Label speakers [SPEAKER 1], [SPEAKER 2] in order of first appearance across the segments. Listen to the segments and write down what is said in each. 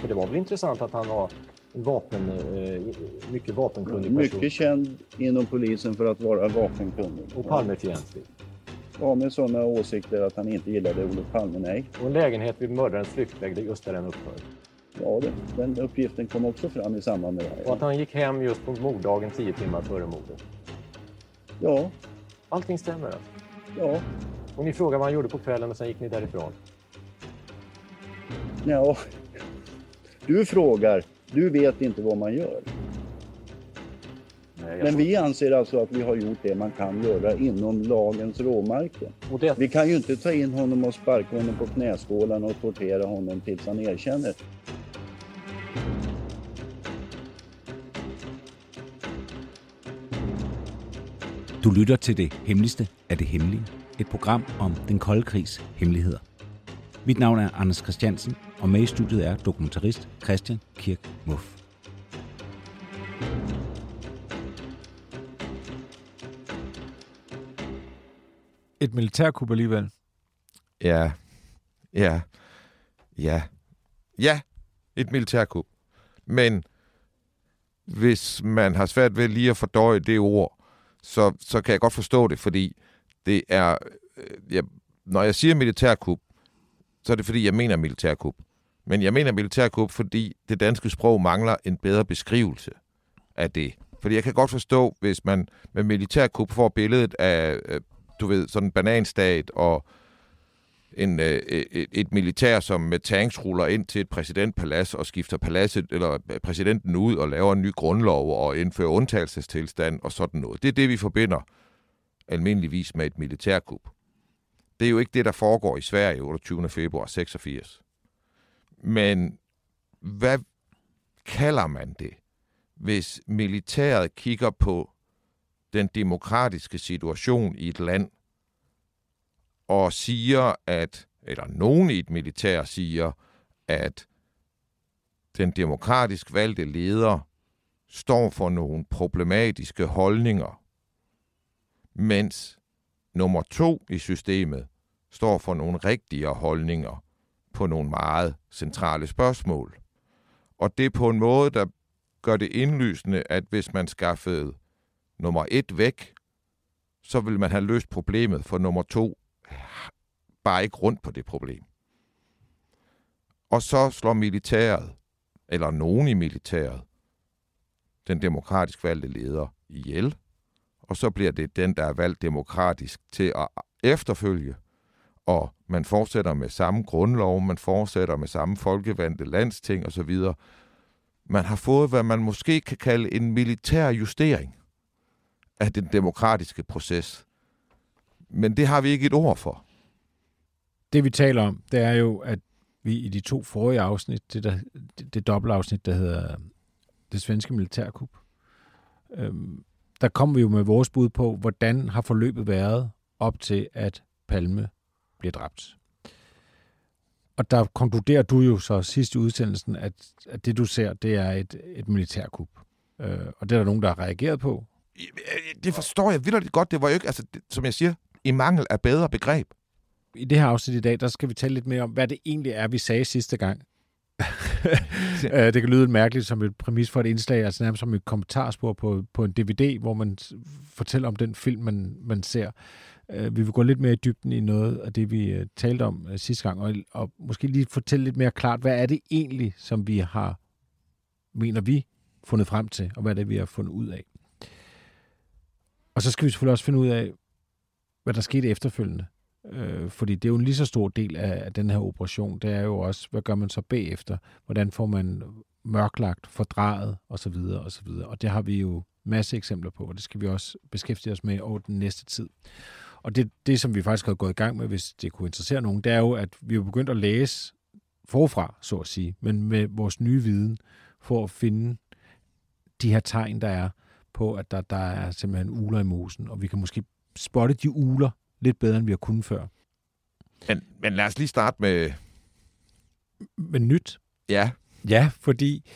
[SPEAKER 1] För det var väl intressant att han var en vapen, eh, mycket vapenkunnig person
[SPEAKER 2] Mycket känd inom polisen för att vara vapenkunnig.
[SPEAKER 1] och Palmefientlig.
[SPEAKER 2] Ja, med sådana åsikter att han inte gillade Olof Palme, nej.
[SPEAKER 1] Och en lägenhet vid mördarens flyktväg, just där den upphör.
[SPEAKER 2] Ja, det, den uppgiften kom också fram i samband med det
[SPEAKER 1] Och
[SPEAKER 2] här.
[SPEAKER 1] att han gick hem just på morddagen tio timmar före mordet.
[SPEAKER 2] Ja,
[SPEAKER 1] Allting stämmer alltså.
[SPEAKER 2] ja,
[SPEAKER 1] Och ni frågar vad han gjorde på kvällen och sen gick ni därifrån.
[SPEAKER 2] ja. Du frågar, du vet inte vad man gör.
[SPEAKER 1] Nej,
[SPEAKER 2] Men vi anser alltså att vi har gjort det man kan göra inom lagens råmärken.
[SPEAKER 1] det,
[SPEAKER 2] Vi kan ju inte ta in honom och sparka honom på knäskålarna och tortera honom tills han erkänner.
[SPEAKER 3] Du lytter til det hemmeligste af det hemmelige. Et program om den kolde krigs hemmeligheder. Mit navn er Anders Christiansen, og med i studiet er dokumentarist Christian Kirk Muff.
[SPEAKER 4] Et militærkup alligevel.
[SPEAKER 5] Ja, ja, ja, ja, et militærkup. Men hvis man har svært ved lige at fordøje det ord, så, så kan jeg godt forstå det, fordi det er, øh, jeg, når jeg siger militærkup, så er det fordi, jeg mener militærkup. Men jeg mener militærkup, fordi det danske sprog mangler en bedre beskrivelse af det. Fordi jeg kan godt forstå, hvis man med militærkup får billedet af, øh, du ved, sådan en bananstat og en, øh, et, et militær, som med tanks ruller ind til et præsidentpalads og skifter paladset, eller øh, præsidenten ud og laver en ny grundlov og indfører undtagelsestilstand og sådan noget. Det er det, vi forbinder almindeligvis med et militærkup. Det er jo ikke det, der foregår i Sverige 28. februar 86. Men hvad kalder man det, hvis militæret kigger på den demokratiske situation i et land og siger, at, eller nogen i et militær siger, at den demokratisk valgte leder står for nogle problematiske holdninger, mens nummer to i systemet står for nogle rigtige holdninger på nogle meget centrale spørgsmål. Og det er på en måde, der gør det indlysende, at hvis man skaffede nummer et væk, så vil man have løst problemet, for nummer to bare ikke rundt på det problem. Og så slår militæret, eller nogen i militæret, den demokratisk valgte leder ihjel, og så bliver det den, der er valgt demokratisk til at efterfølge, og man fortsætter med samme grundlov, man fortsætter med samme folkevalgte landsting osv. Man har fået, hvad man måske kan kalde en militær justering af den demokratiske proces. Men det har vi ikke et ord for.
[SPEAKER 4] Det vi taler om, det er jo, at vi i de to forrige afsnit, det, der, det, det dobbeltafsnit, der hedder øh, det svenske militærkup, øhm, der kom vi jo med vores bud på, hvordan har forløbet været op til, at Palme bliver dræbt. Og der konkluderer du jo så sidst i udsendelsen, at, at det du ser, det er et, et militærkup. Øh, og det er der nogen, der har reageret på.
[SPEAKER 5] Det forstår jeg vildt godt. Det var jo ikke, altså, det, som jeg siger, i mangel af bedre begreb.
[SPEAKER 4] I det her afsnit i dag, der skal vi tale lidt mere om, hvad det egentlig er, vi sagde sidste gang. Øh, det kan lyde mærkeligt som et præmis for et indslag, altså nærmest som et kommentarspor på, på en DVD, hvor man fortæller om den film, man, man ser. Øh, vi vil gå lidt mere i dybden i noget af det, vi øh, talte om sidste gang, og, og måske lige fortælle lidt mere klart, hvad er det egentlig, som vi har, mener vi, fundet frem til, og hvad er det, vi har fundet ud af. Og så skal vi selvfølgelig også finde ud af, hvad der skete efterfølgende. Øh, fordi det er jo en lige så stor del af, af den her operation. Det er jo også, hvad gør man så bagefter? Hvordan får man mørklagt, fordrejet osv. osv. Og det har vi jo masse eksempler på, og det skal vi også beskæftige os med over den næste tid. Og det, det, som vi faktisk har gået i gang med, hvis det kunne interessere nogen, det er jo, at vi er begyndt at læse forfra, så at sige, men med vores nye viden, for at finde de her tegn, der er på, at der, der er simpelthen uler i mosen, og vi kan måske spotte de uler lidt bedre, end vi har kunnet før.
[SPEAKER 5] Men, men lad os lige starte med...
[SPEAKER 4] Men nyt.
[SPEAKER 5] Ja.
[SPEAKER 4] Ja, fordi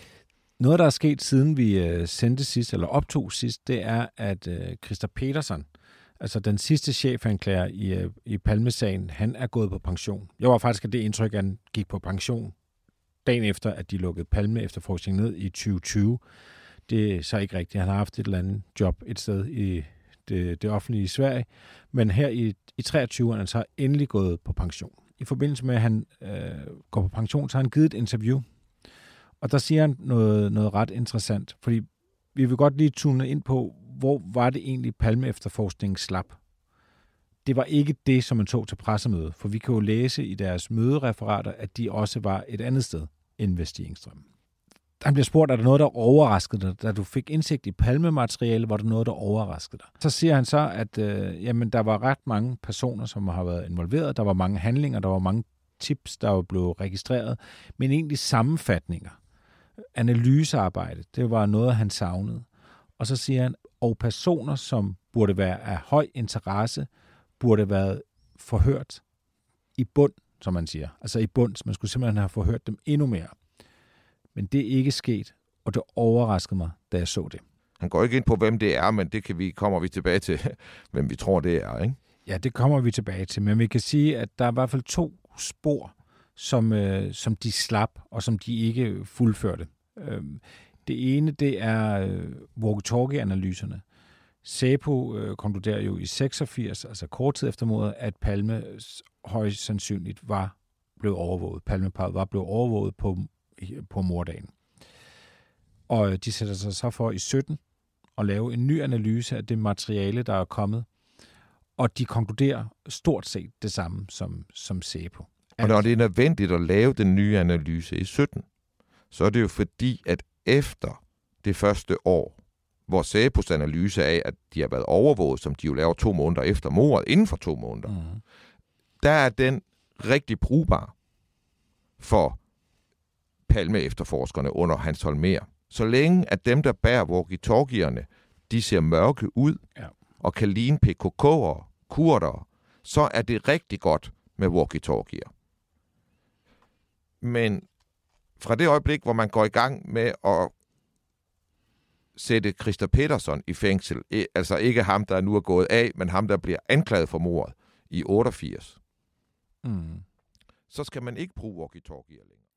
[SPEAKER 4] noget, der er sket siden vi øh, sendte sidst, eller optog sidst, det er, at øh, Christa Petersen, altså den sidste chefanklager i, øh, i Palmesagen, han er gået på pension. Jeg var faktisk af det indtryk, at han gik på pension dagen efter, at de lukkede Palme efterforskning ned i 2020. Det er så ikke rigtigt. Han har haft et eller andet job et sted i det, øh, det offentlige i Sverige, men her i, i 23 er han så endelig gået på pension. I forbindelse med, at han øh, går på pension, så har han givet et interview, og der siger han noget, noget ret interessant, fordi vi vil godt lige tune ind på, hvor var det egentlig Palme efterforskningen slap. Det var ikke det, som man tog til pressemøde, for vi kan jo læse i deres mødereferater, at de også var et andet sted end Vestigingstrømmen. Han bliver spurgt, er der noget, der overraskede dig? Da du fik indsigt i palmemateriale, var der noget, der overraskede dig? Så siger han så, at øh, jamen, der var ret mange personer, som har været involveret. Der var mange handlinger, der var mange tips, der var blevet registreret, men egentlig sammenfatninger. Analysearbejde, det var noget, han savnede. Og så siger han, og personer, som burde være af høj interesse, burde være forhørt i bund, som man siger. Altså i bund, man skulle simpelthen have forhørt dem endnu mere. Men det er ikke sket, og det overraskede mig, da jeg så det.
[SPEAKER 5] Han går ikke ind på, hvem det er, men det kan vi, kommer vi tilbage til, hvem vi tror, det er. Ikke?
[SPEAKER 4] Ja, det kommer vi tilbage til, men vi kan sige, at der er i hvert fald to spor, som, øh, som de slap, og som de ikke fuldførte. Øh, det ene, det er øh, walkie-talkie-analyserne. SEPO øh, konkluderer jo i 86, altså kort tid efter mordet, at Palme højst sandsynligt var blevet overvåget. Palmeparet var blevet overvåget på, på mordagen. Og de sætter sig så for i 17 at lave en ny analyse af det materiale, der er kommet. Og de konkluderer stort set det samme som, som SEPO.
[SPEAKER 5] Og når det er nødvendigt at lave den nye analyse i 17, så er det jo fordi, at efter det første år, hvor SEPOs analyse af, at de har været overvåget, som de jo laver to måneder efter mordet, inden for to måneder, mm. der er den rigtig brugbar for Palme efterforskerne under Hans Holmer. Så længe at dem, der bærer walkie de ser mørke ud ja. og kan ligne PKK'ere, kurder, så er det rigtig godt med walkie-talkier. Men fra det øjeblik, hvor man går i gang med at sætte Christa Peterson i fængsel, altså ikke ham, der nu er gået af, men ham, der bliver anklaget for mordet i 88, mm. så skal man ikke bruge walkie-talkier længere.